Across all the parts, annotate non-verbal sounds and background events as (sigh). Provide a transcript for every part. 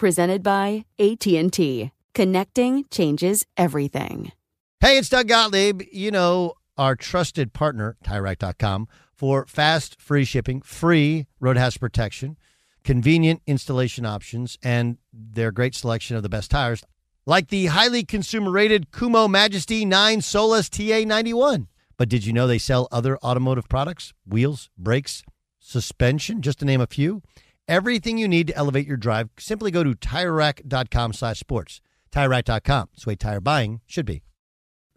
Presented by AT&T. Connecting changes everything. Hey, it's Doug Gottlieb. You know, our trusted partner, TireRack.com, for fast, free shipping, free road hazard protection, convenient installation options, and their great selection of the best tires, like the highly consumer rated Kumho Majesty 9 Solus TA91. But did you know they sell other automotive products? Wheels, brakes, suspension, just to name a few. Everything you need to elevate your drive. Simply go to TireRack.com slash sports. TireRack.com. It's the way tire buying should be.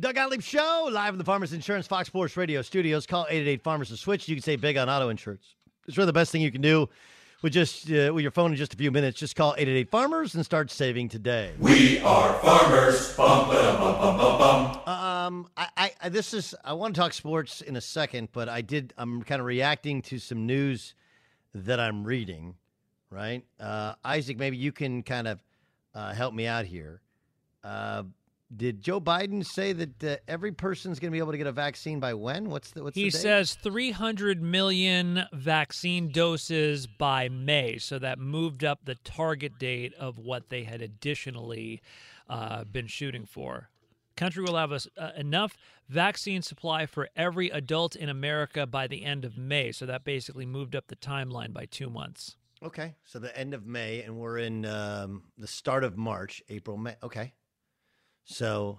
Doug Gottlieb Show, live in the Farmers Insurance Fox Sports Radio studios. Call 888 Farmers to switch. You can save big on auto insurance. It's really the best thing you can do with just uh, with your phone in just a few minutes. Just call 888 Farmers and start saving today. We are farmers. Bum, ba, bum, bum. Um, I, I, I this is I want to talk sports in a second, but I did. I'm kind of reacting to some news that I'm reading. Right, uh, Isaac, maybe you can kind of uh, help me out here. Did Joe Biden say that uh, every person's going to be able to get a vaccine by when? What's the what's He the date? says 300 million vaccine doses by May. So that moved up the target date of what they had additionally uh, been shooting for. Country will have a, uh, enough vaccine supply for every adult in America by the end of May. So that basically moved up the timeline by two months. Okay, so the end of May, and we're in um, the start of March, April, May. Okay, so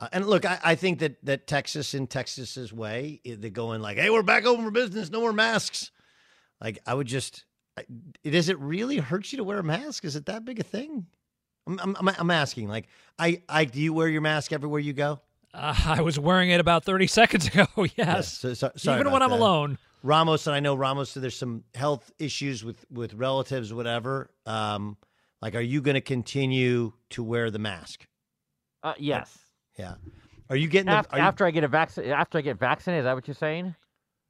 uh, and look, I, I think that that Texas, in Texas's way, they're going like, "Hey, we're back open for business. No more masks." Like, I would just, I- does it really hurt you to wear a mask? Is it that big a thing? I'm, I'm, I'm- asking. Like, I, I, do you wear your mask everywhere you go? Uh, (laughs) I was wearing it about 30 (laughs) seconds ago. (laughs) Yes. so- so- sorry Even when I'm that. alone. Ramos and I know Ramos. So there's some health issues with with relatives, whatever. Um, like, are you going to continue to wear the mask? Uh, yes. Yeah. Are you getting the, After, are you- after I get a vaccine, after I get vaccinated, is that what you're saying?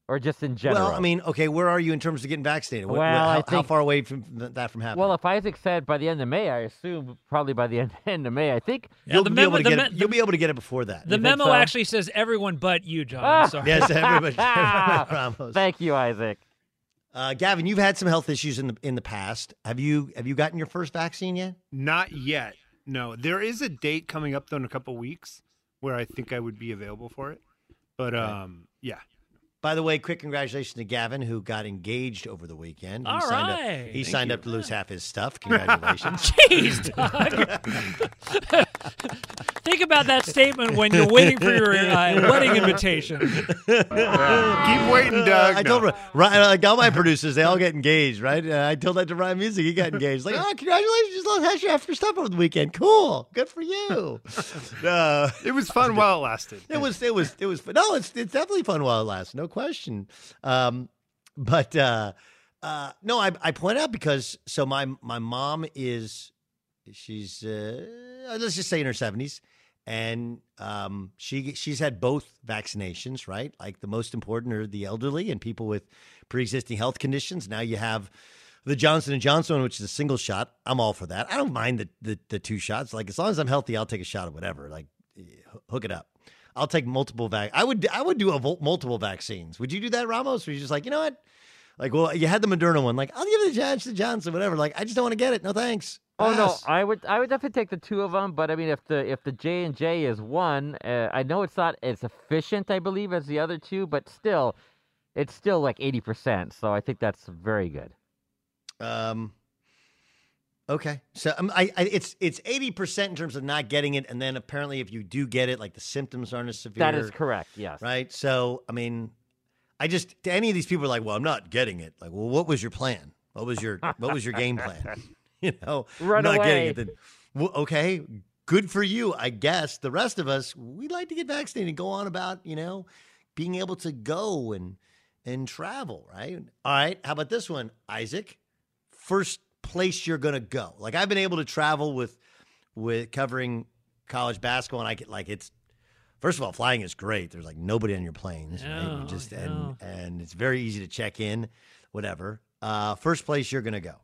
or just in general? Well, I mean, okay, where are you in terms of getting vaccinated? What- Well, how, I how far away from that from happening? well, if Isaac said by the end of May, I assume probably by the (laughs) end, end of May. I think you'll be memo- able to get me- it. You'll be able to get it before that. The think memo so? actually says everyone but you, John. Ah. (laughs) Sorry. yes, everybody. (laughs) everybody Ramos. Thank you, Isaac. Uh, Gavin, you've had some health issues in the in the past. Have you have you gotten your first vaccine yet? Not yet. No, there is a date coming up though in a couple weeks where I think I would be available for it. But um, yeah. By the way, quick congratulations to Gavin who got engaged over the weekend. He All signed right. up. He Thank signed you. up to lose half his stuff. Congratulations. (laughs) Jeez, Doug. (laughs) (laughs) Think about that statement when you're waiting for your uh, wedding invitation. Keep waiting, Doug. I told Ryan, like all my producers, they all get engaged, right? Uh, I told that to Ryan Music, he got engaged. Like, oh, congratulations, you lost half your- half your stuff over the weekend. Cool, good for you. (laughs) uh, It was fun while it lasted. It was it was it was no, it's it's definitely fun while it lasts, no question. Um, but uh, uh, no, I I point out because so my my mom is she's uh, let's just say in her seventies, and um, she she's had both vaccinations, right? Like the most important are the elderly and people with pre existing health conditions. Now you have the Johnson and Johnson, which is a single shot. I'm all for that. I don't mind the, the the two shots. Like as long as I'm healthy, I'll take a shot of whatever. Like hook it up. I'll take multiple vac. I would I would do a multiple vaccines. Would you do that, Ramos? Or you just like you know what? Like well, you had the Moderna one. Like I'll give chance to Johnson, whatever. Like I just don't want to get it. No thanks. Oh no, I would I would definitely take the two of them, but I mean if the if the J and J is one, uh, I know it's not as efficient, I believe, as the other two, but still, it's still like eighty percent. So I think that's very good. Um. Okay, so um, I, I it's it's eighty percent in terms of not getting it, and then apparently if you do get it, like the symptoms aren't as severe. That is correct. Yes. right? So, I mean, I just to any of these people are like, "Well, I'm not getting it." Like, well, what was your plan? What was your what was your game plan? (laughs) (laughs) You know, Run not away. getting it. Then, well, okay, good for you, I guess. The rest of us, we'd like to get vaccinated and go on about you know being able to go and and travel, right? All right, how about this one, Isaac? First place you're gonna go. Like I've been able to travel with with covering college basketball, and I get like it's First of all, flying is great. There's like nobody on your planes, right? You just no. and and it's very easy to check in, whatever. Uh, first place you're gonna go.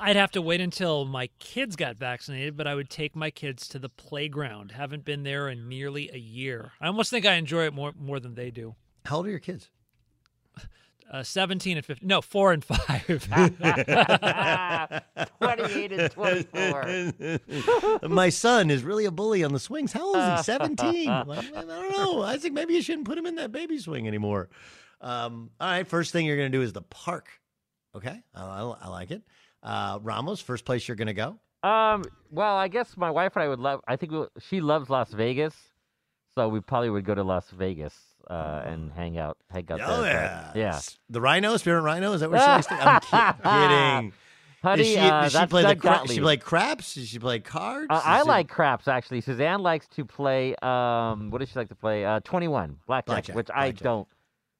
I'd have to wait until my kids got vaccinated, but I would take my kids to the playground. Haven't been there in nearly a year. I almost think I enjoy it more more than they do. How old are your kids? Uh, 17 and 15. No, 4 and 5. (laughs) Twenty-eight and twenty-four. (laughs) My son is really a bully on the swings. How old is he? (laughs) 17. I don't know. I think maybe you shouldn't put him in that baby swing anymore. Um, all right. First thing you're going to do is the park. Okay. I, I, I like it. Uh, Ramos, first place you're going to go. Um. Well, I guess my wife and I would love. I think we, she loves Las Vegas, so we probably would go to Las Vegas uh, and hang out. Hang out Oh, there. yeah. yeah. The rhino, Spearmint Rhino? Is that what she likes to I'm ki- (laughs) kidding. Honey, Does she, uh, does she play the cra- Gottlieb. she play craps? Does she play cards? Uh, I it- like craps actually. Suzanne likes to play. Um, what does she like to play? Uh, Twenty-one blackjack, Blackjack, which I don't.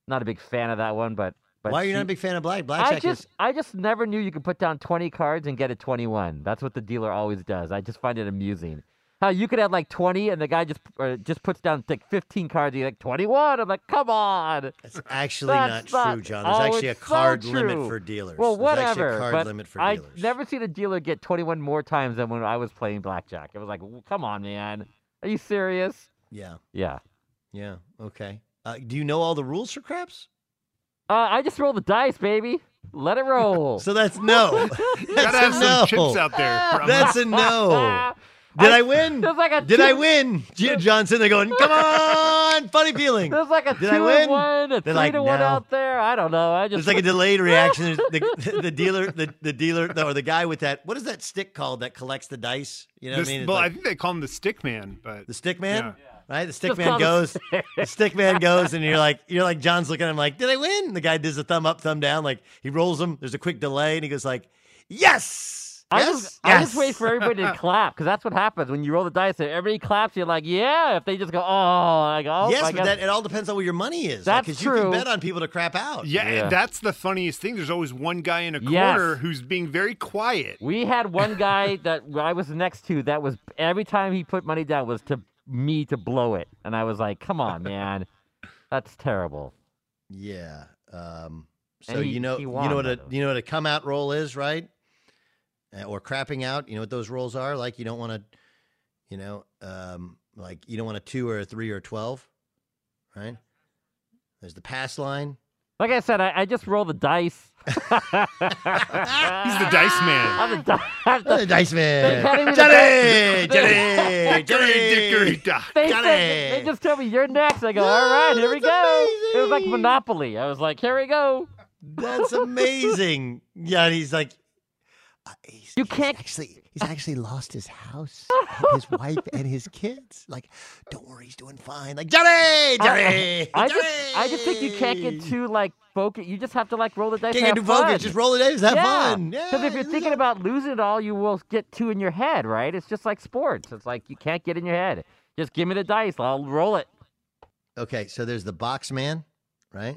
Not a big fan of that one, but. But Why are you she- not a big fan of black? I just, is I just never knew you could put down twenty cards and get a twenty-one. That's what the dealer always does. I just find it amusing. How you could have like twenty, and the guy just uh, just puts down like fifteen cards. He's like twenty-one. I'm like, come on. That's actually That's not not- true, John. There's oh, actually a it's so card limit for dealers. Well, There's actually whatever. a card but limit for I dealers. never seen a dealer get 21 more times than when I was playing blackjack. It was like, "W- come on, man. Are you serious? Yeah, Yeah. yeah, okay. Uh, do you know all the rules for craps? Uh, I just roll the dice, baby. Let it roll. (laughs) So that's no. (laughs) Gotta (laughs) that's have a some no. chips out there. Ramos. That's a no. Did I, win? There's like a Did two, I win? G- Johnson, they're going, come on, funny feeling. There's like a Did two I win? to one, a three like, to one no. out there. I don't know. I just There's like a delayed reaction. The, the dealer, the, the dealer, or the guy with that, what is that stick called that collects the dice? You know what I mean? It's well, like I think they call him the stick man, but the stick man, Yeah. Right? The stick Just man goes, the stick man goes, and you're (laughs) like, you're like, John's looking at him like, did I win? The guy does a thumb up, thumb down. Like he rolls them. There's a quick delay, and he goes like, yes. I yes, just, I just wait for everybody to (laughs) clap because that's what happens when you roll the dice. and Everybody claps. You're like, yeah. If they just go, oh, I go, oh, yes, I but guess- that, it all depends on where your money is. That's because you can bet on people to crap out. yeah, Yeah. that's the funniest thing. There's always one guy in a Yes. corner who's being very quiet. We had one guy that I was next to that was every time he put money down was to me to blow it, and I was like, "Come on, man, that's terrible." Yeah. Um, so he- you know, you know what a you know what a come out roll is, right? Uh, or crapping out. You know what those rolls are? Like you don't want to, you know, um, like you don't want a two or a three or a twelve, right? There's the pass line. Like I said, I, I just roll the dice. (laughs) He's the dice man. I'm the, di- (laughs) I'm the, The dice man. handing me the Johnny, dice. Johnny, Dickory, dickory, Johnny. dock. They, Got said, it. they just told me you're next. I go, No, all right, here we that's go. It was like amazing. Monopoly. I was like, here we go. That's amazing. Yeah, and he's like, uh, he's, You he's can't- actually (laughs) he's actually lost his house, his wife, and his kids. Like, don't worry, he's doing fine. Like Johnny, Johnny, I just, I just think you can't get too like focused. You just have to like roll the dice. Can't get too focused. Just roll the dice, have yeah. fun. Because Yeah, if you're thinking about losing it all, you will get two in your head, right? It's just like sports. It's like you can't get in your head. Just give me the dice. I'll roll it. Okay, so there's the box man, right?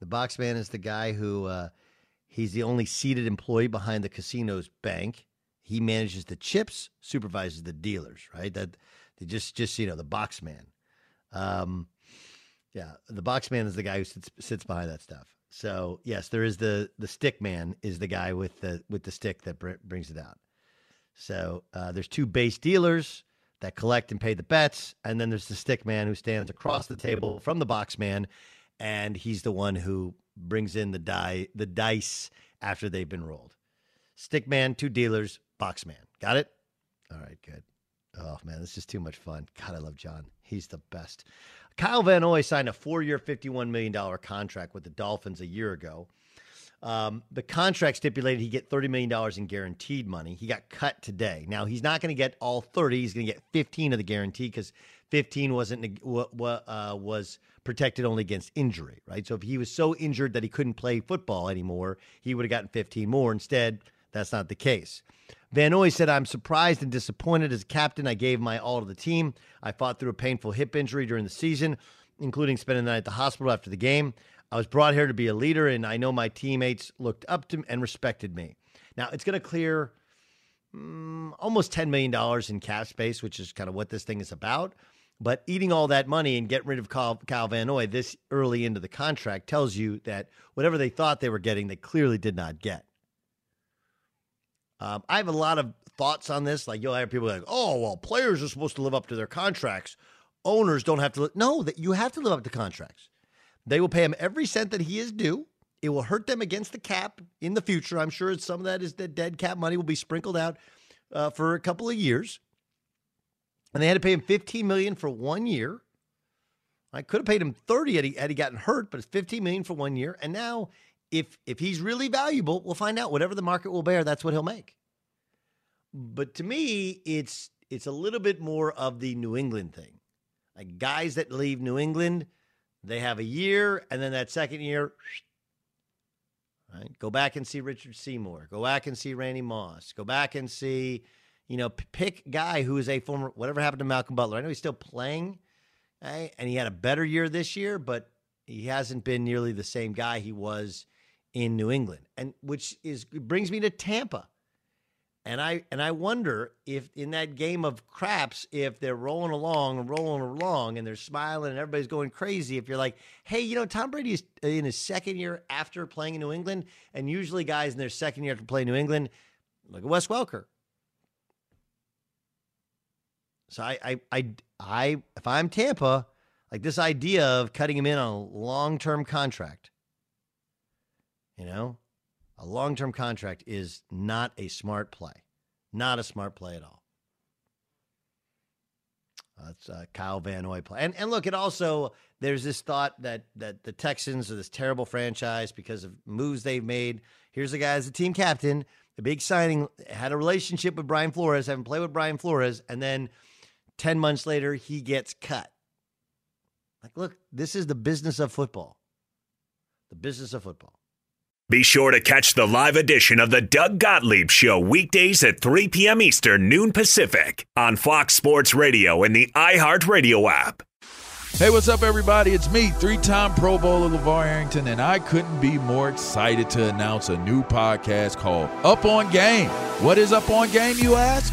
The box man is the guy who uh, he's the only seated employee behind the casino's bank. He manages the chips, supervises the dealers, right? That they just just you know the box man. Um, yeah, the box man is the guy who sits sits behind that stuff. So yes, there is the the stick man is the guy with the with the stick that br- brings it out. So uh, there's two base dealers that collect and pay the bets, and then there's the stick man who stands across the table from the box man, and he's the one who brings in the die the dice after they've been rolled. Stick man, two dealers, box man. Got it? All right, good. Oh man, this is too much fun. God, I love John. He's the best. Kyle Van Noy signed a four-year, fifty-one million dollar contract with the Dolphins a year ago. Um, the contract stipulated he get $30 million in guaranteed money. He got cut today. Now, he's not going to get all 30. He's going to get 15 of the guarantee because 15 wasn't uh, was protected only against injury, right? So if he was so injured that he couldn't play football anymore, he would have gotten 15 more. Instead, that's not the case. Van Noy said, I'm surprised and disappointed as captain. I gave my all to the team. I fought through a painful hip injury during the season, including spending the night at the hospital after the game. I was brought here to be a leader, and I know my teammates looked up to and respected me. Now, it's going to clear mm, almost $10 million in cap space, which is kind of what this thing is about. But eating all that money and getting rid of Kyle, Kyle Van Noy this early into the contract tells you that whatever they thought they were getting, they clearly did not get. Um, I have a lot of thoughts on this. Like you'll have people like, "Oh, well, players are supposed to live up to their contracts. Owners don't have to." Li-. No, that you have to live up to contracts. They will pay him every cent that he is due. It will hurt them against the cap in the future. I'm sure some of that is the dead cap money will be sprinkled out uh, for a couple of years. And they had to pay him 15 million for one year. I could have paid him 30 had he, had he gotten hurt, but it's 15 million for one year. And now, if if he's really valuable, we'll find out. Whatever the market will bear, that's what he'll make. But to me, it's it's a little bit more of the New England thing. Like guys that leave New England, they have a year, and then that second year, right? Go back and see Richard Seymour. Go back and see Randy Moss. Go back and see, you know, p- pick guy who is a former whatever happened to Malcolm Butler. I know he's still playing, and he had a better year this year, but he hasn't been nearly the same guy he was in New England, and which is brings me to Tampa. And I and I wonder if in that game of craps, if they're rolling along and rolling along and they're smiling and everybody's going crazy, if you're like, hey, you know, Tom Brady is in his second year after playing in New England, and usually guys in their second year after playing New England, look at Wes Welker. So I I I, I if I'm Tampa, like this idea of cutting him in on a long term contract, you know, a long term contract is not a smart play. Not a smart play at all. That's uh, Kyle Van Noy play. And and look, it also there's this thought that that the Texans are this terrible franchise because of moves they've made. Here's a guy as a team captain, the big signing, had a relationship with Brian Flores, having played with Brian Flores, and then ten months later he gets cut. Like, look, this is the business of football. The business of football. Be sure to catch the live edition of the Doug Gottlieb Show weekdays at 3 p.m. Eastern, noon Pacific on Fox Sports Radio and the iHeartRadio app. Hey, what's up, everybody? It's me, three time Pro Bowler LaVar Arrington, and I couldn't be more excited to announce a new podcast called Up on Game. What is Up on Game, you ask?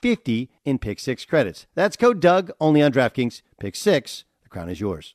50 in Pick 6 credits. That's code Doug only on DraftKings. Pick 6. The crown is yours.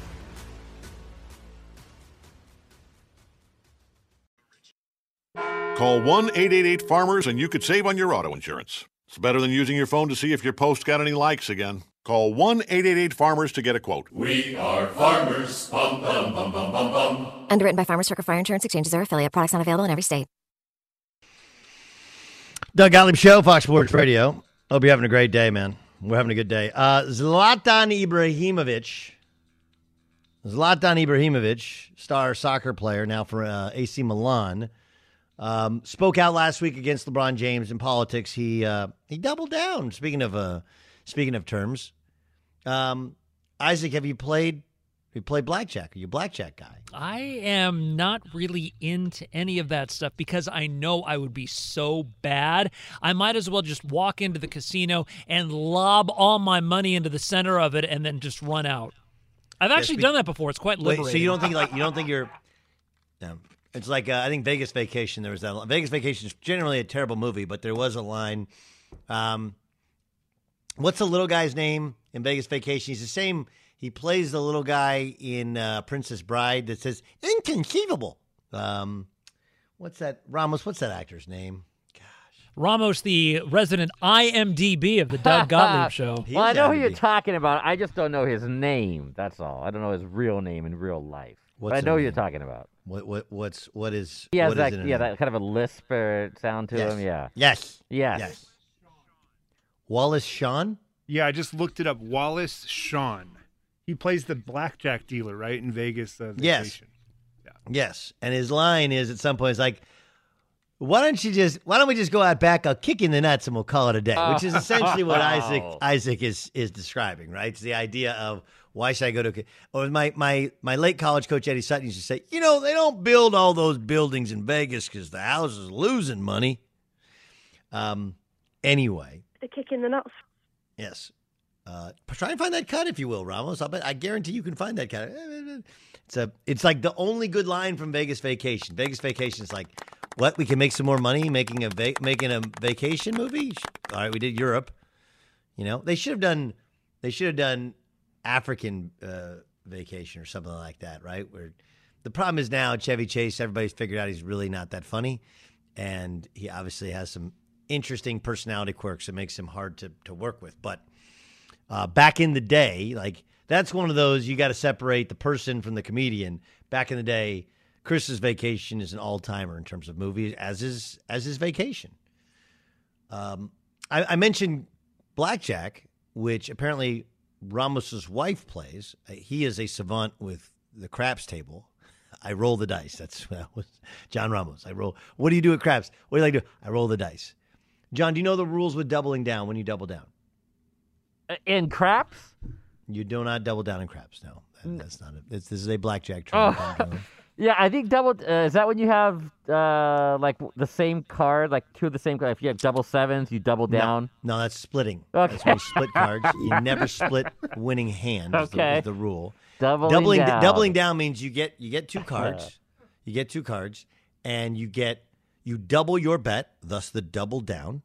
Call 1 888 Farmers and you could save on your auto insurance. It's better than using your phone to see if your post got any likes again. Call 1 888 Farmers to get a quote. We are farmers. Bum, bum, bum, bum, bum, bum. Underwritten by Farmers Trucker Fire Insurance Exchanges or affiliate. Products not available in every state. Doug Gottlieb Show, Fox Sports Radio. Hope you're having a great day, man. We're having a good day. Uh, Zlatan Ibrahimovic. Zlatan Ibrahimovic, star soccer player now for uh, AC Milan, um, spoke out last week against LeBron James in politics. He uh, he doubled down. Speaking of uh, speaking of terms, um, Isaac, have you played? You played blackjack? Are you a blackjack guy? I am not really into any of that stuff because I know I would be so bad. I might as well just walk into the casino and lob all my money into the center of it and then just run out. I've Yes, actually we- done that before. It's quite Wait, so you don't think like you don't think you're? Yeah. It's like uh, I think Vegas Vacation. There was that Vegas Vacation is generally a terrible movie, but there was a line. Um, what's the little guy's name in Vegas Vacation? He's the same. He plays the little guy in uh, Princess Bride that says "inconceivable." Um, what's that? Ramos. What's that actor's name? Gosh, Ramos, the resident IMDb of the Doug (laughs) Gottlieb Show. well, I know who you're talking about. I just don't know his name. That's all. I don't know his real name in real life. But What's I know who you're talking about. What what what's what is? He has what is that, it yeah, it? that kind of a lisper sound to Yes. him. Yeah. Yes. Yes. Yes. Wallace Shawn. Yeah, I just looked it up. Wallace Shawn. He plays the blackjack dealer, right, in Vegas. Uh, Yes. Vacation. Yes, and his line is at some point, it's like, "Why don't you just? Why don't we just go out back? I'll kick you in the nuts and we'll call it a day." Which is essentially what Isaac Oh. (laughs) Isaac is is describing, right? It's the idea of why should I go to? Or my my my late college coach Eddie Sutton used to say, you know, they don't build all those buildings in Vegas because the house is losing money. Um. Anyway, The kick in the nuts. Yes. Uh, try and find that cut, if you will, Ramos. I bet I guarantee you can find that cut. It's a. It's like the only good line from Vegas Vacation. Vegas Vacation is like, what? We can make some more money making a va- making a vacation movie. All right, we did Europe. You know, they should have done. They should have done African uh, vacation or something like that, right? Where the problem is now Chevy Chase. Everybody's figured out he's really not that funny, and he obviously has some interesting personality quirks that makes him hard to to work with. But uh, back in the day, like that's one of those you got to separate the person from the comedian. Back in the day, Christmas Vacation is an all timer in terms of movies, as is as is Vacation. Um, I, I mentioned Blackjack, which apparently Ramos's wife plays. Uh, He is a savant with the craps table. (laughs) I roll the dice. That's (laughs) that was John Ramos. I roll. What do you do at craps? What do you like to do? I roll the dice. John, do you know the rules with doubling down when you double down? Uh, In craps? You do not double down in craps. No, that, that's not it. This, is a blackjack (laughs) Oh. Yeah, I think double. Uh, is that when you have uh, like the same card, like two of the same card? If you have double sevens, you double down. No, that's splitting. Okay. That's when you split (laughs) cards. You never split winning hand. Is, the, Okay. is the rule. Doubling doubling down. doubling down means you get you get two cards. (laughs) you get two cards, and you get you double your bet, thus the double down,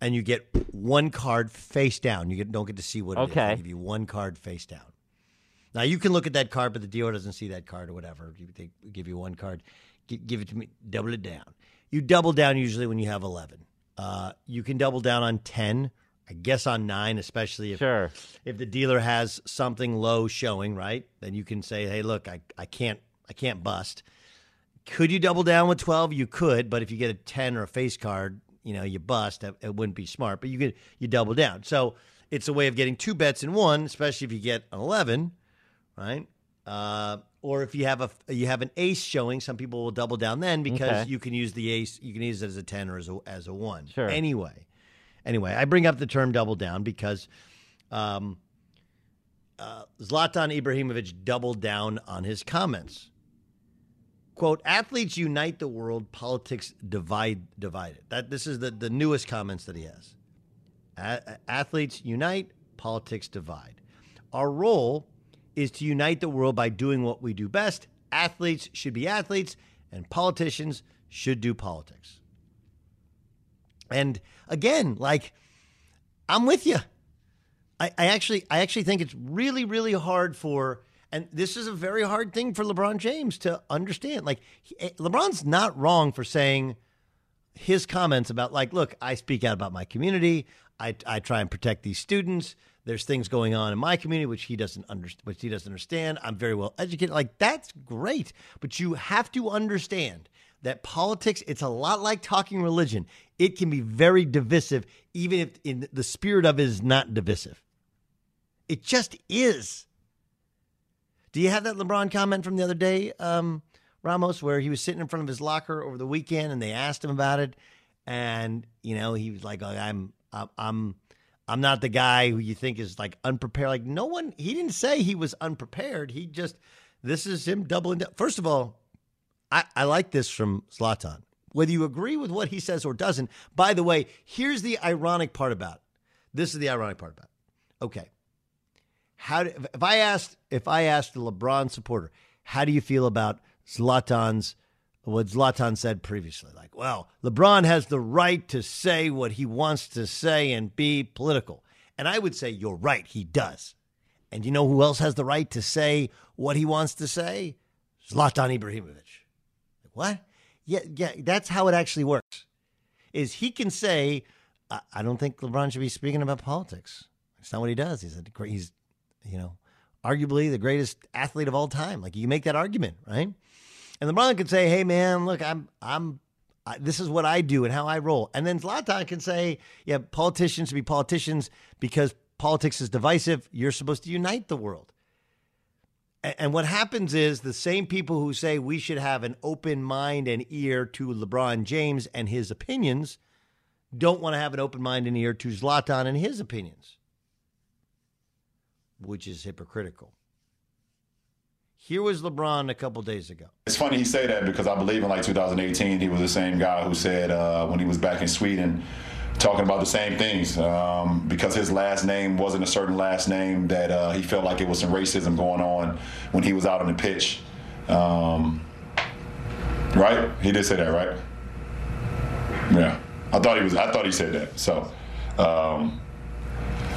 and you get one card face down. You get, don't get to see what it is. They Okay. give you one card face down. Now you can look at that card, but the dealer doesn't see that card or whatever. They give you one card, give it to me, double it down. You double down usually when you have eleven. Uh, you can double down on ten. I guess on nine, especially if Sure. if the dealer has something low showing, right? Then you can say, "Hey, look, I, I can't I can't bust." Could you double down with twelve? You could, but if you get a ten or a face card, you know you bust. It, wouldn't be smart, but you could you double down. So it's a way of getting two bets in one, especially if you get an eleven, right? Uh, or if you have a you have an ace showing, some people will double down then because Okay. you can use the ace. You can use it as a ten or as a as a one. Sure. Anyway, anyway, I bring up the term double down because um, uh, Zlatan Ibrahimovic doubled down on his comments. Quote, athletes unite the world, politics divide divided. That this is the, the newest comments that he has. A- athletes unite, politics divide. Our role is to unite the world by doing what we do best. Athletes should be athletes, and politicians should do politics. And again, like I'm with you. I, I actually I actually think it's really, really hard for and this is a very hard thing for LeBron James to understand. Like he, eh, LeBron's not wrong for saying his comments about like, look, I speak out about my community. I, I try and protect these students. There's things going on in my community which he doesn't understand which he doesn't understand. I'm very well educated. Like that's great. But you have to understand that politics, it's a lot like talking religion. It can be very divisive, even if in the spirit of it is not divisive. It just is. Do you have that LeBron comment from the other day, um, Ramos, where he was sitting in front of his locker over the weekend and they asked him about it, and you know he was like, "I'm, I'm, I'm not the guy who you think is like unprepared." Like no one, he didn't say he was unprepared. He just, this is him doubling down. First of all, I, I like this from Zlatan. Whether you agree with what he says or doesn't. By the way, here's the ironic part about it. This is the ironic part about it. Okay. How do, if I asked if I asked a LeBron supporter, how do you feel about Zlatan's what Zlatan said previously? Like, well, LeBron has the right to say what he wants to say and be political. And I would say you're right, he does. And you know who else has the right to say what he wants to say? Zlatan Ibrahimovic. What? Yeah, yeah, that's how it actually works. Is he can say, I, don't think LeBron should be speaking about politics. It's not what he does. He's a, he's, you know, arguably the greatest athlete of all time. Like you make that argument, right? And LeBron can say, "Hey, man, look, I'm, I'm, this is what I do and how I roll." And then Zlatan can say, "Yeah, politicians should be politicians because politics is divisive. You're supposed to unite the world." And what happens is the same people who say we should have an open mind and ear to LeBron James and his opinions don't want to have an open mind and ear to Zlatan and his opinions, which is hypocritical. Here was LeBron a couple days ago. It's funny he say that because I believe in like 2018 he was the same guy who said uh, when he was back in Sweden talking about the same things um, because his last name wasn't a certain last name that uh, he felt like it was some racism going on when he was out on the pitch. Um, right? He did say that, right? Yeah, I thought he was. I thought he said that. So um,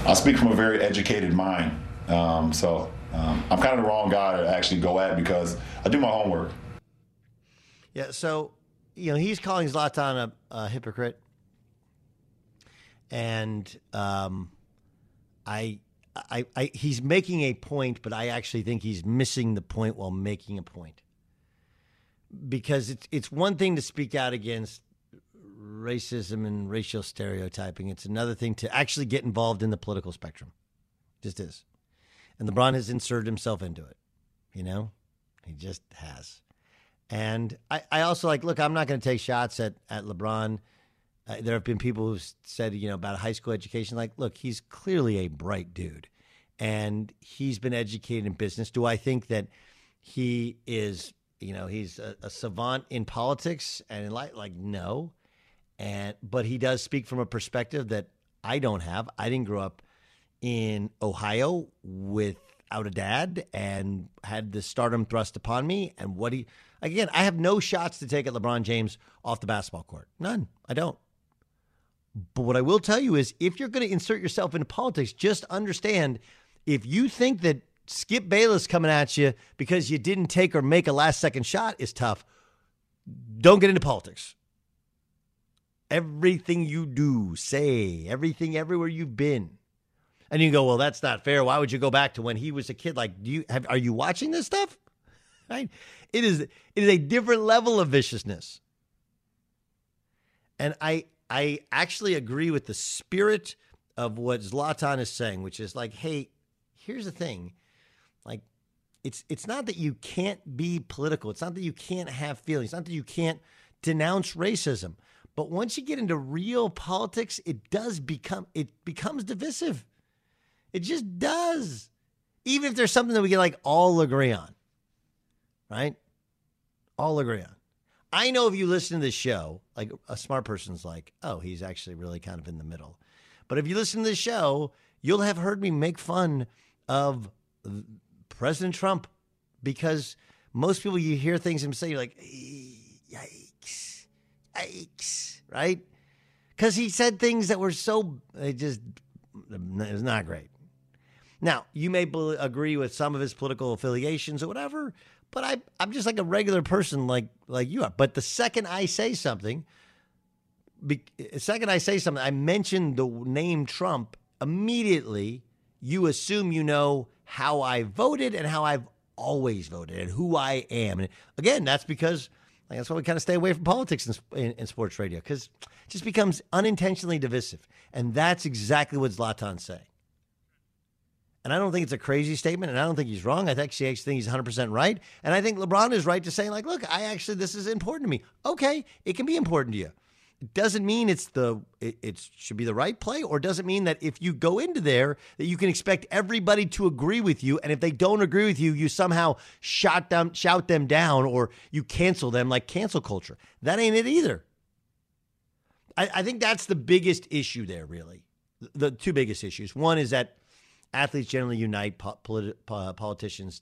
I speak from a very educated mind. Um, so um, I'm kind of the wrong guy to actually go at because I do my homework. Yeah. So you know he's calling Zlatan a, a hypocrite and um, I, I, I, he's making a point, but I actually think he's missing the point while making a point. Because it's it's one thing to speak out against racism and racial stereotyping. It's another thing to actually get involved in the political spectrum. Just is. And LeBron has inserted himself into it. You know, he just has. And I, I also like, look, I'm not going to take shots at, at LeBron uh, there have been people who've said, you know, about high school education, like, look, he's clearly a bright dude and he's been educated in business. Do I think that he is, you know, he's a, a savant in politics and in life? Like, no. And, but he does speak from a perspective that I don't have. I didn't grow up in Ohio without a dad and had the stardom thrust upon me. And what he, again, I have no shots to take at LeBron James off the basketball court. None. I don't. But what I will tell you is if you're going to insert yourself into politics, just understand if you think that Skip Bayless coming at you because you didn't take or make a last second shot is tough, don't get into politics. Everything you do, say, everything everywhere you've been. And you go, well, that's not fair. Why would you go back to when he was a kid? Like, do you have, are you watching this stuff? (laughs) Right? It is, it is a different level of viciousness. And I, I actually agree with the spirit of what Zlatan is saying, which is like, hey, here's the thing. Like, it's it's not that you can't be political. It's not that you can't have feelings. It's not that you can't denounce racism. But once you get into real politics, it does become it becomes divisive. It just does. Even if there's something that we can like all agree on. Right? All agree on. I know if you listen to this show, like a smart person's like, oh, he's actually really kind of in the middle. But if you listen to the show, you'll have heard me make fun of President Trump because most people you hear things him say, you're like, yikes, yikes, right? Because he said things that were so, it just, it was not great. Now, you may agree with some of his political affiliations or whatever, but I, I'm just like a regular person like like you are. But the second I say something, be, the second I say something, I mention the name Trump, immediately you assume you know how I voted and how I've always voted and who I am. And again, that's because like, that's why we kind of stay away from politics in, in, in sports radio because it just becomes unintentionally divisive. And that's exactly what Zlatan's saying. And I don't think it's a crazy statement, and I don't think he's wrong. I actually, actually think he's 100% right. And I think LeBron is right to say, like, look, I actually, this is important to me. Okay, it can be important to you. It doesn't mean it's the, it, it should be the right play, or doesn't mean that if you go into there, that you can expect everybody to agree with you. And if they don't agree with you, you somehow shout them, shout them down, or you cancel them like cancel culture. That ain't it either. I, I think that's the biggest issue there, really. The two biggest issues. One is that athletes generally unite, po- politi- po- politicians,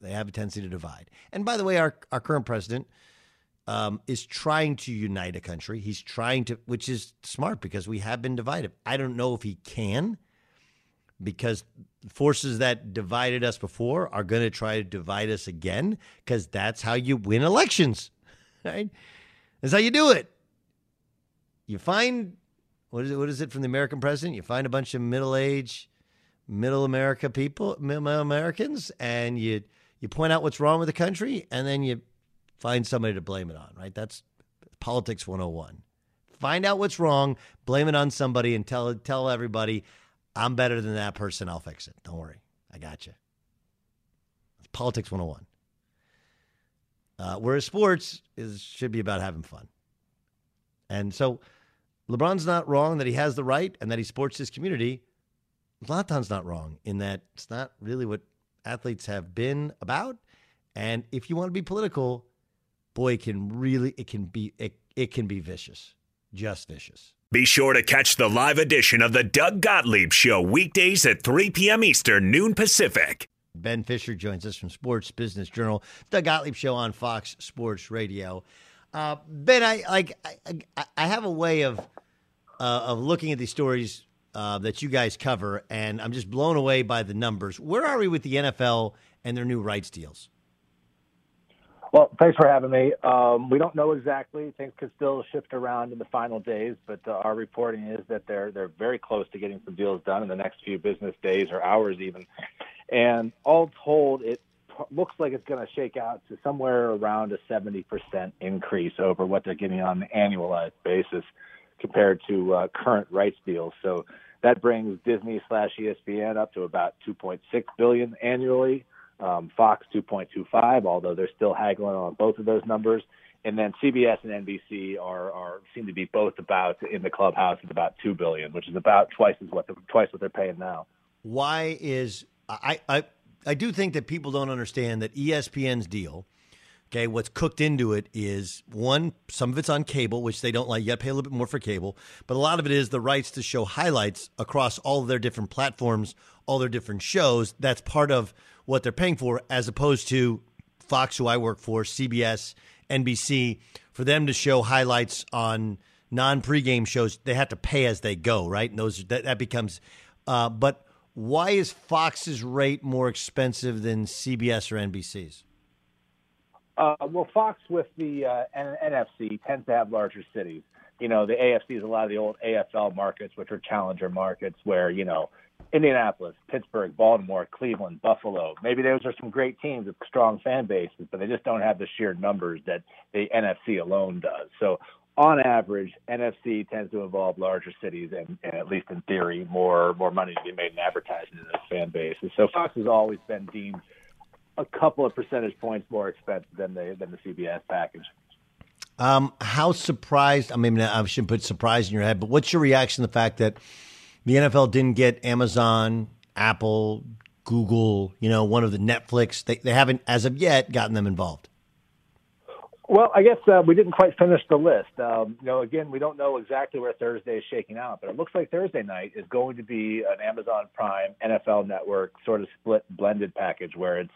they have a tendency to divide. And by the way, our, our current president um, is trying to unite a country. He's trying to, which is smart because we have been divided. I don't know if he can because forces that divided us before are going to try to divide us again because that's how you win elections, (laughs) right? That's how you do it. You find what is it? What is it from the American president? You find a bunch of middle-aged, middle America people, middle Americans, and you you point out what's wrong with the country, and then you find somebody to blame it on. Right? That's politics 101. Find out what's wrong, blame it on somebody, and tell tell everybody, I'm better than that person. I'll fix it. Don't worry, I got you. Politics 101. Uh, whereas sports is should be about having fun. And so LeBron's not wrong that he has the right and that he sports his community. Zlatan's not wrong in that it's not really what athletes have been about. And if you want to be political, boy, it can really it can be it, it can be vicious. Just vicious. Be sure to catch the live edition of the Doug Gottlieb Show weekdays at 3 p.m. Eastern, noon Pacific. Ben Fischer joins us from Sports Business Journal, Doug Gottlieb Show on Fox Sports Radio. Uh, ben, I like I, I have a way of uh, of looking at these stories uh, that you guys cover, and I'm just blown away by the numbers. Where are we with the NFL and their new rights deals? Well, thanks for having me. Um, we don't know exactly; things could still shift around in the final days, but uh, our reporting is that they're they're very close to getting some deals done in the next few business days or hours, even. And all told, it looks like it's going to shake out to somewhere around a 70% increase over what they're getting on an annualized basis compared to uh, current rights deals. So that brings Disney slash ESPN up to about 2.6 billion annually. Um, Fox 2.25, although they're still haggling on both of those numbers. And then CBS and NBC are, are seem to be both about in the clubhouse at about two billion, which is about twice as what the, twice what they're paying now. Why is I, I I do think that people don't understand that ESPN's deal. Okay, what's cooked into it is one, some of it's on cable, which they don't like. You got to pay a little bit more for cable, but a lot of it is the rights to show highlights across all of their different platforms, all their different shows. That's part of what they're paying for, as opposed to Fox, who I work for, CBS, NBC, for them to show highlights on non pregame shows. They have to pay as they go, right? And those that, that becomes. Uh, but why is Fox's rate more expensive than CBS or NBC's? Uh, well, Fox with the uh, NFC tends to have larger cities. You know, the AFC is a lot of the old AFL markets, which are challenger markets, where you know Indianapolis, Pittsburgh, Baltimore, Cleveland, Buffalo. Maybe those are some great teams with strong fan bases, but they just don't have the sheer numbers that the NFC alone does. So, on average, NFC tends to involve larger cities and, and at least in theory, more more money to be made in advertising to those fan bases. So, Fox has always been deemed a couple of percentage points more expensive than the than the CBS package. Um, how surprised? I mean, I shouldn't put surprise in your head, but what's your reaction to the fact that the NFL didn't get Amazon, Apple, Google, you know, one of the Netflix? They, they haven't, as of yet, gotten them involved. Well, I guess uh, we didn't quite finish the list. Um, you know, again, we don't know exactly where Thursday is shaking out, but it looks like Thursday night is going to be an Amazon Prime NFL Network sort of split blended package where it's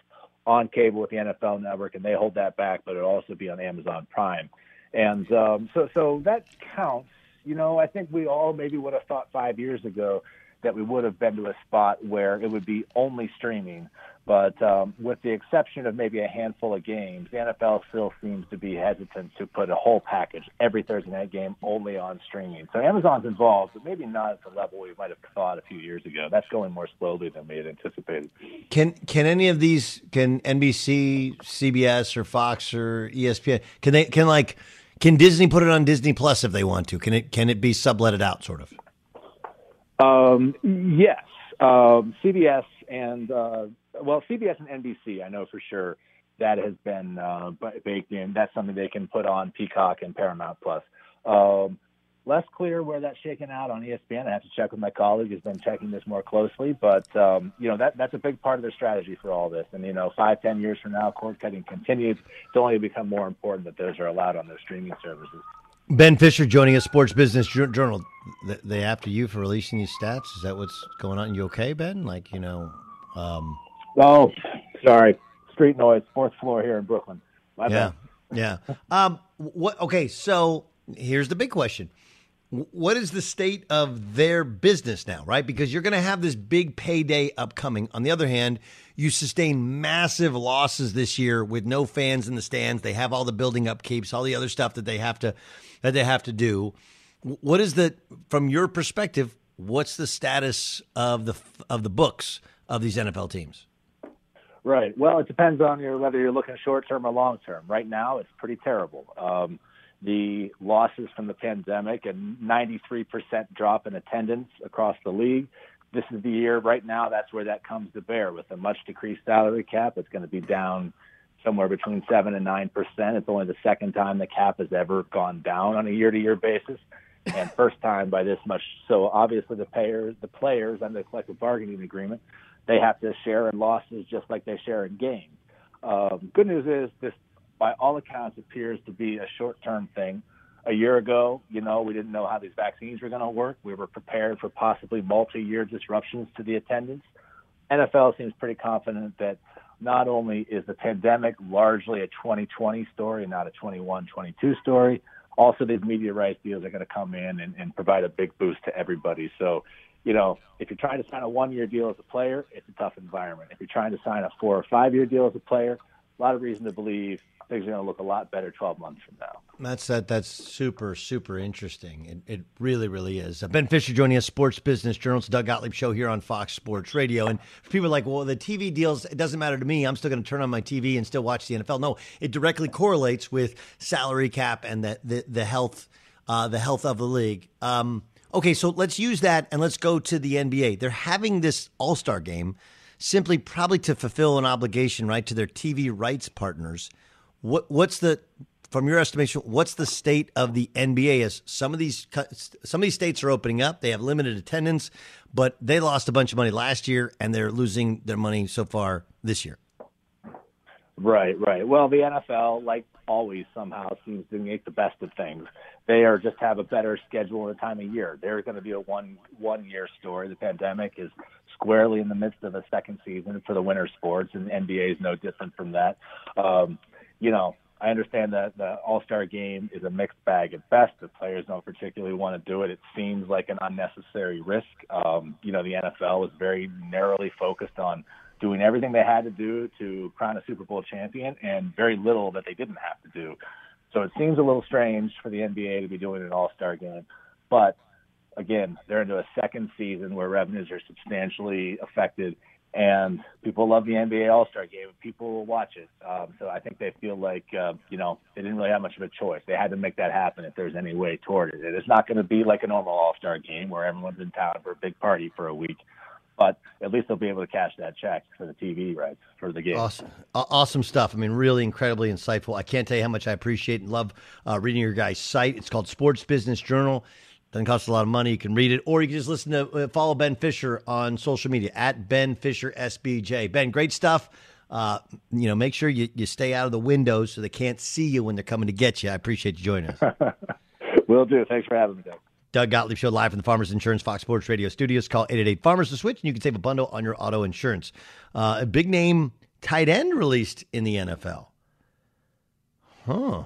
on cable with the NFL Network and they hold that back, but it'll also be on Amazon Prime. And um, so, so that counts. You know, I think we all maybe would have thought five years ago that we would have been to a spot where it would be only streaming. But um, with the exception of maybe a handful of games, the NFL still seems to be hesitant to put a whole package, every Thursday night game, only on streaming. So Amazon's involved, but maybe not at the level we might have thought a few years ago. That's going more slowly than we had anticipated. Can can any of these can NBC, CBS, or Fox or ESPN can they can like can Disney put it on Disney Plus if they want to? Can it can it be subletted out sort of? Um, yes, um, CBS and uh, well, CBS and NBC, I know for sure that has been uh, baked in. That's something they can put on Peacock and Paramount Plus. Um, less clear where that's shaken out on ESPN. I have to check with my colleague who's been checking this more closely. But um, you know that that's a big part of their strategy for all this. And you know, five, ten years from now, cord cutting continues. It's only become more important that those are allowed on their streaming services. Ben Fischer joining us, Sports Business Journal. They after you for releasing these stats? Is that what's going on? You okay, Ben? Like you know, um, Oh, sorry, street noise, fourth floor here in Brooklyn. My yeah, bad. yeah. Um, what? Okay, so here's the big question: What is the state of their business now? Right, because you're going to have this big payday upcoming. On the other hand, you sustain massive losses this year with no fans in the stands. They have all the building upkeeps, all the other stuff that they have to that they have to do. What is the from your perspective? What's the status of the of the books of these NFL teams? Right. Well, it depends on your whether you're looking short term or long term. Right now, it's pretty terrible. Um, the losses from the pandemic and 93% drop in attendance across the league. This is the year right now. That's where that comes to bear with a much decreased salary cap. It's going to be down somewhere between seven and nine percent. It's only the second time the cap has ever gone down on a year-to-year basis, and first time by this much. So obviously, the payers, the players under the collective bargaining agreement, they have to share in losses just like they share in gains. Um, good news is this, by all accounts, appears to be a short-term thing. A year ago, you know, we didn't know how these vaccines were going to work. We were prepared for possibly multi-year disruptions to the attendance. NFL seems pretty confident that not only is the pandemic largely a 2020 story not a 21 22 story, also these media rights deals are going to come in and, and provide a big boost to everybody. So, you know, if you're trying to sign a one year deal as a player, it's a tough environment. If you're trying to sign a four or five year deal as a player, a lot of reason to believe things are going to look a lot better 12 months from now. That's that. That's super, super interesting. It, it really, really is. Uh, ben Fischer joining us, Sports Business Journal. It's the Doug Gottlieb Show here on Fox Sports Radio. And people are like, well, the TV deals, it doesn't matter to me. I'm still going to turn on my TV and still watch the NFL. No, it directly correlates with salary cap and the the, the health, uh, the health of the league. Um, okay, so let's use that and let's go to the NBA. They're having this All Star game simply probably to fulfill an obligation, right, to their TV rights partners. What what's the from your estimation, what's the state of the NBA? As some of these some of these states are opening up, they have limited attendance, but they lost a bunch of money last year, and they're losing their money so far this year. Right, right. Well, the NFL, like always, somehow seems to make the best of things. They are just have a better schedule and time of year. They're going to be a one one year story. The pandemic is squarely in the midst of a second season for the winter sports, and NBA is no different from that. Um, you know, I understand that the All Star game is a mixed bag at best. The players don't particularly want to do it. It seems like an unnecessary risk. Um, you know, the NFL was very narrowly focused on doing everything they had to do to crown a Super Bowl champion and very little that they didn't have to do. So it seems a little strange for the NBA to be doing an All Star game. But again, they're into a second season where revenues are substantially affected, and people love the NBA All Star game. People will watch it. Um, so I think they feel like, uh, you know, they didn't really have much of a choice. They had to make that happen if there's any way toward it. It's not going to be like a normal All Star game where everyone's in town for a big party for a week. But at least they'll be able to cash that check for the TV rights for the game. Awesome, awesome stuff. I mean, really incredibly insightful. I can't tell you how much I appreciate and love uh, reading your guys' site. It's called Sports Business Journal. Doesn't cost a lot of money. You can read it, or you can just listen to uh, follow Ben Fischer on social media at Ben Fischer SBJ. Ben, great stuff. Uh, you know, make sure you, you stay out of the windows so they can't see you when they're coming to get you. I appreciate you joining us. (laughs) Will do. Thanks for having me, Doug. Doug Gottlieb Show live from the Farmers Insurance Fox Sports Radio studios. Call 888 Farmers to switch, and you can save a bundle on your auto insurance. Uh, a big name tight end released in the NFL. Huh. Huh.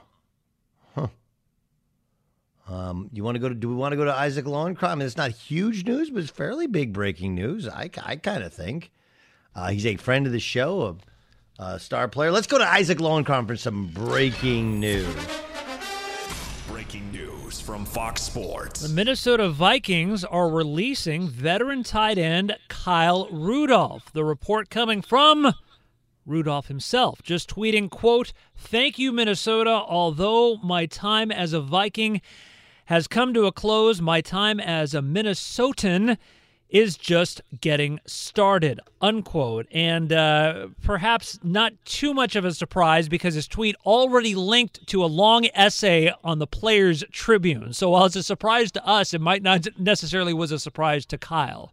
Um, you want to go to? Do we want to go to Isaac Lowenkron? I mean, it's not huge news, but it's fairly big breaking news. I, I kind of think. Uh, he's a friend of the show, a, a star player. Let's go to Isaac Lowenkron for some breaking news. Breaking news from Fox Sports. The Minnesota Vikings are releasing veteran tight end Kyle Rudolph. The report coming from Rudolph himself, just tweeting, quote, Thank you, Minnesota. Although my time as a Viking has come to a close, my time as a Minnesotan is just getting started, unquote. And uh, perhaps not too much of a surprise because his tweet already linked to a long essay on the Players Tribune. So while it's a surprise to us, it might not necessarily was a surprise to Kyle.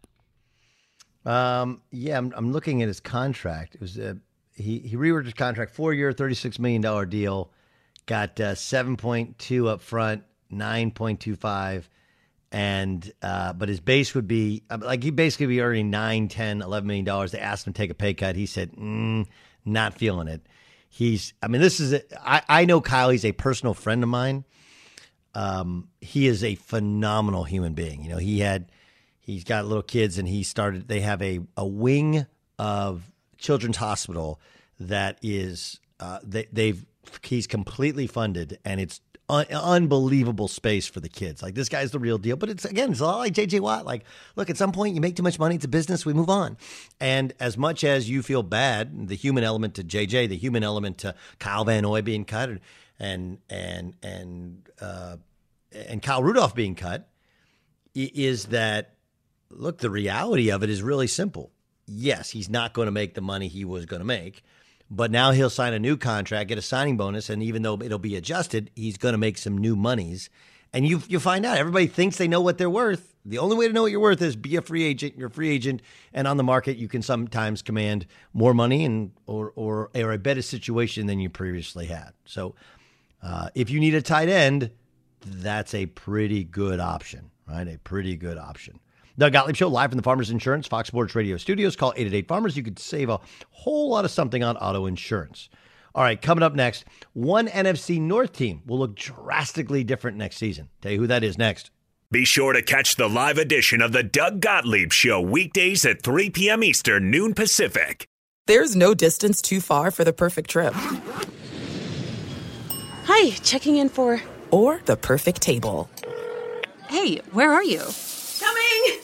Um, yeah, I'm, I'm looking at his contract. It was a he he reworked his contract, four year, thirty six million dollar deal, got uh, seven point two up front, nine point two five, and uh, but his base would be uh, like he basically be earning nine, ten, eleven million dollars. They asked him to take a pay cut. He said, mm, not feeling it. He's, I mean, this is, a, I, I know Kyle. He's a personal friend of mine. Um, he is a phenomenal human being. You know, he had, he's got little kids, and he started. They have a a wing of Children's Hospital that is uh, they, they've he's completely funded and it's un- unbelievable space for the kids. Like this guy's the real deal. But it's again, it's a lot like JJ Watt. Like, look, at some point you make too much money, it's a business, we move on. And as much as you feel bad, the human element to JJ, the human element to Kyle Van Noy being cut, and and and uh, and Kyle Rudolph being cut, is that look, the reality of it is really simple yes, he's not going to make the money he was going to make. But now he'll sign a new contract, get a signing bonus, and even though it'll be adjusted, he's going to make some new monies. And you you find out everybody thinks they know what they're worth. The only way to know what you're worth is be a free agent. You're a free agent, and on the market, you can sometimes command more money and or or, or a better situation than you previously had. So, uh, if you need a tight end, that's a pretty good option, right? A pretty good option. Doug Gottlieb Show live from the Farmers Insurance Fox Sports Radio studios. Call 888 Farmers. You could save a whole lot of something on auto insurance. All right, coming up next, one NFC North team will look drastically different next season. Tell you who that is next. Be sure to catch the live edition of the Doug Gottlieb Show weekdays at 3 p.m. Eastern, noon Pacific. There's no distance too far for the perfect trip. Hi, checking in for. Or the perfect table. Hey, where are you? Coming!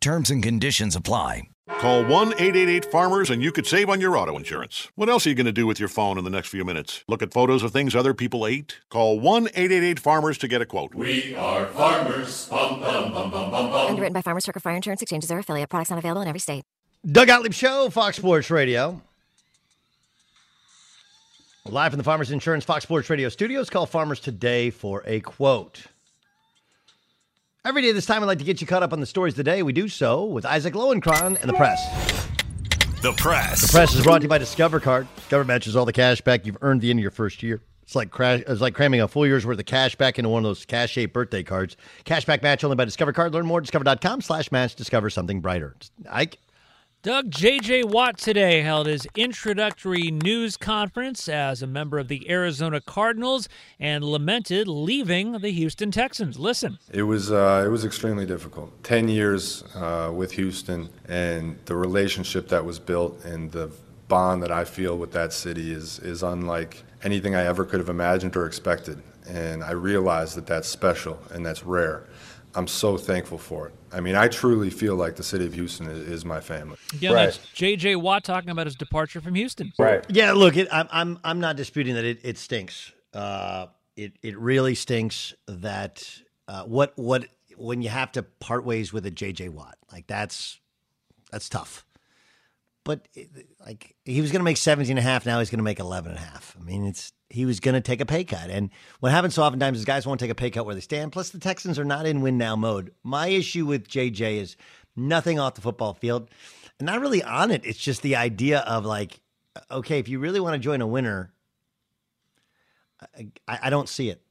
Terms and conditions apply. Call 1 888 Farmers and you could save on your auto insurance. What else are you going to do with your phone in the next few minutes? Look at photos of things other people ate? Call 1 888 Farmers to get a quote. We are farmers. Bum, bum, bum, bum, bum, bum. Underwritten by Farmers Circle Fire Insurance Exchanges or affiliate. Products not available in every state. Doug Gottlieb Show, Fox Sports Radio. Live from the Farmers Insurance Fox Sports Radio studios. Call Farmers today for a quote. Every day this time, I'd like to get you caught up on the stories of the day. We do so with Isaac Lowenkron and the press. The press. The press is brought to you by Discover Card. Discover matches all the cash back you've earned at the end of your first year. It's like crash, it's like cramming a full year's worth of cash back into one of those cash shaped birthday cards. Cashback match only by Discover Card. Learn more at discover.com slash match. Discover something brighter. Ike? Doug J.J. Watt today held his introductory news conference as a member of the Arizona Cardinals and lamented leaving the Houston Texans. Listen. It was uh, it was extremely difficult. Ten years uh, with Houston and the relationship that was built and the bond that I feel with that city is is unlike anything I ever could have imagined or expected. And I realize that that's special and that's rare. I'm so thankful for it. I mean, I truly feel like the city of Houston is, is my family. Again, that's J.J. Watt talking about his departure from Houston. Right. Yeah, look, it, I'm I'm I'm not disputing that it, it stinks. Uh, it it really stinks that uh, what what when you have to part ways with a JJ Watt like that's that's tough. But like he was going to make 17 and a half, now he's going to make 11 and a half. I mean, it's he was going to take a pay cut. And what happens so oftentimes is guys won't take a pay cut where they stand. Plus, the Texans are not in win now mode. My issue with JJ is nothing off the football field, and not really on it. It's just the idea of like, okay, if you really want to join a winner, I, I don't see it.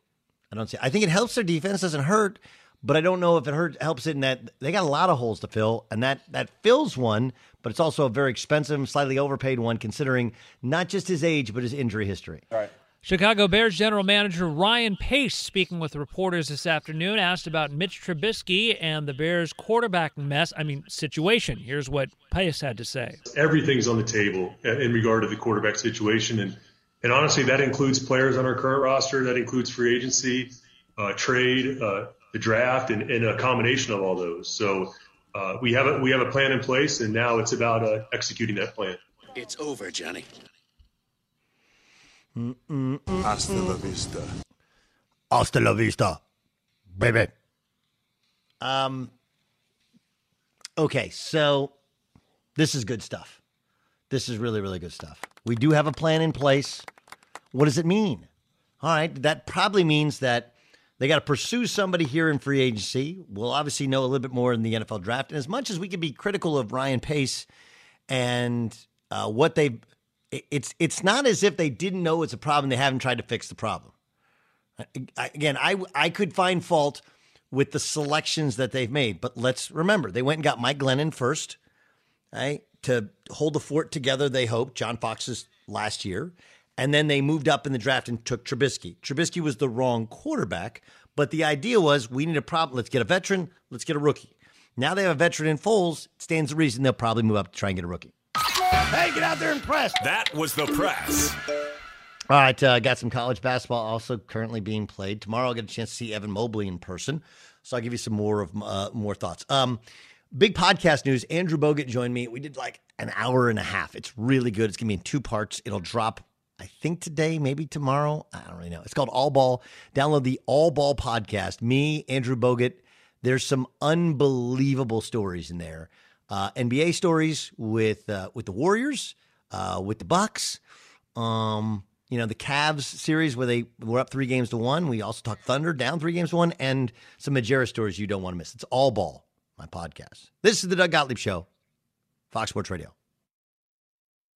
I don't see. It. I think it helps their defense, doesn't hurt, but I don't know if it hurt helps it in that they got a lot of holes to fill, and that that fills one. But it's also a very expensive, slightly overpaid one, considering not just his age but his injury history. Right. Chicago Bears general manager Ryan Pace, speaking with reporters this afternoon, asked about Mitch Trubisky and the Bears' quarterback mess. I mean, situation. Here's what Pace had to say. Everything's on the table in regard to the quarterback situation, and and honestly, that includes players on our current roster. That includes free agency, uh, trade, uh, the draft, and, and, a combination of all those. So uh, we have a we have a plan in place, and now it's about uh, executing that plan. It's over, Johnny. Hasta la vista. Hasta la vista, baby. Um. Okay, so this is good stuff. This is really, really good stuff. We do have a plan in place. What does it mean? All right, that probably means that they got to pursue somebody here in free agency. We'll obviously know a little bit more in the NFL draft. And as much as we can be critical of Ryan Pace and uh, what they it's it's not as if they didn't know it's a problem. They haven't tried to fix the problem. Again, I I could find fault with the selections that they've made, but let's remember they went and got Mike Glennon first, right, to hold the fort together. They hope John Fox's last year, and then they moved up in the draft and took Trubisky. Trubisky was the wrong quarterback, but the idea was we need a problem. Let's get a veteran. Let's get a rookie. Now they have a veteran in Foles. It stands to reason they'll probably move up to try and get a rookie. Hey, get out there and press. That was the press. All right, uh, got some college basketball also currently being played. Tomorrow I'll get a chance to see Evan Mobley in person, so I'll give you some more of uh, more thoughts. Um, big podcast news. Andrew Bogut joined me. We did like an hour and a half. It's really good. It's gonna be in two parts. It'll drop, I think today, maybe tomorrow. I don't really know. It's called All Ball. Download the All Ball podcast. Me, Andrew Bogut. There's some unbelievable stories in there uh, NBA stories with uh, with the Warriors, uh, with the Bucks. Um, you know the Cavs series where they were up three games to one. We also talked Thunder down three games to one, and some Majerus stories you don't want to miss. It's all ball. My podcast. This is the Doug Gottlieb Show, Fox Sports Radio.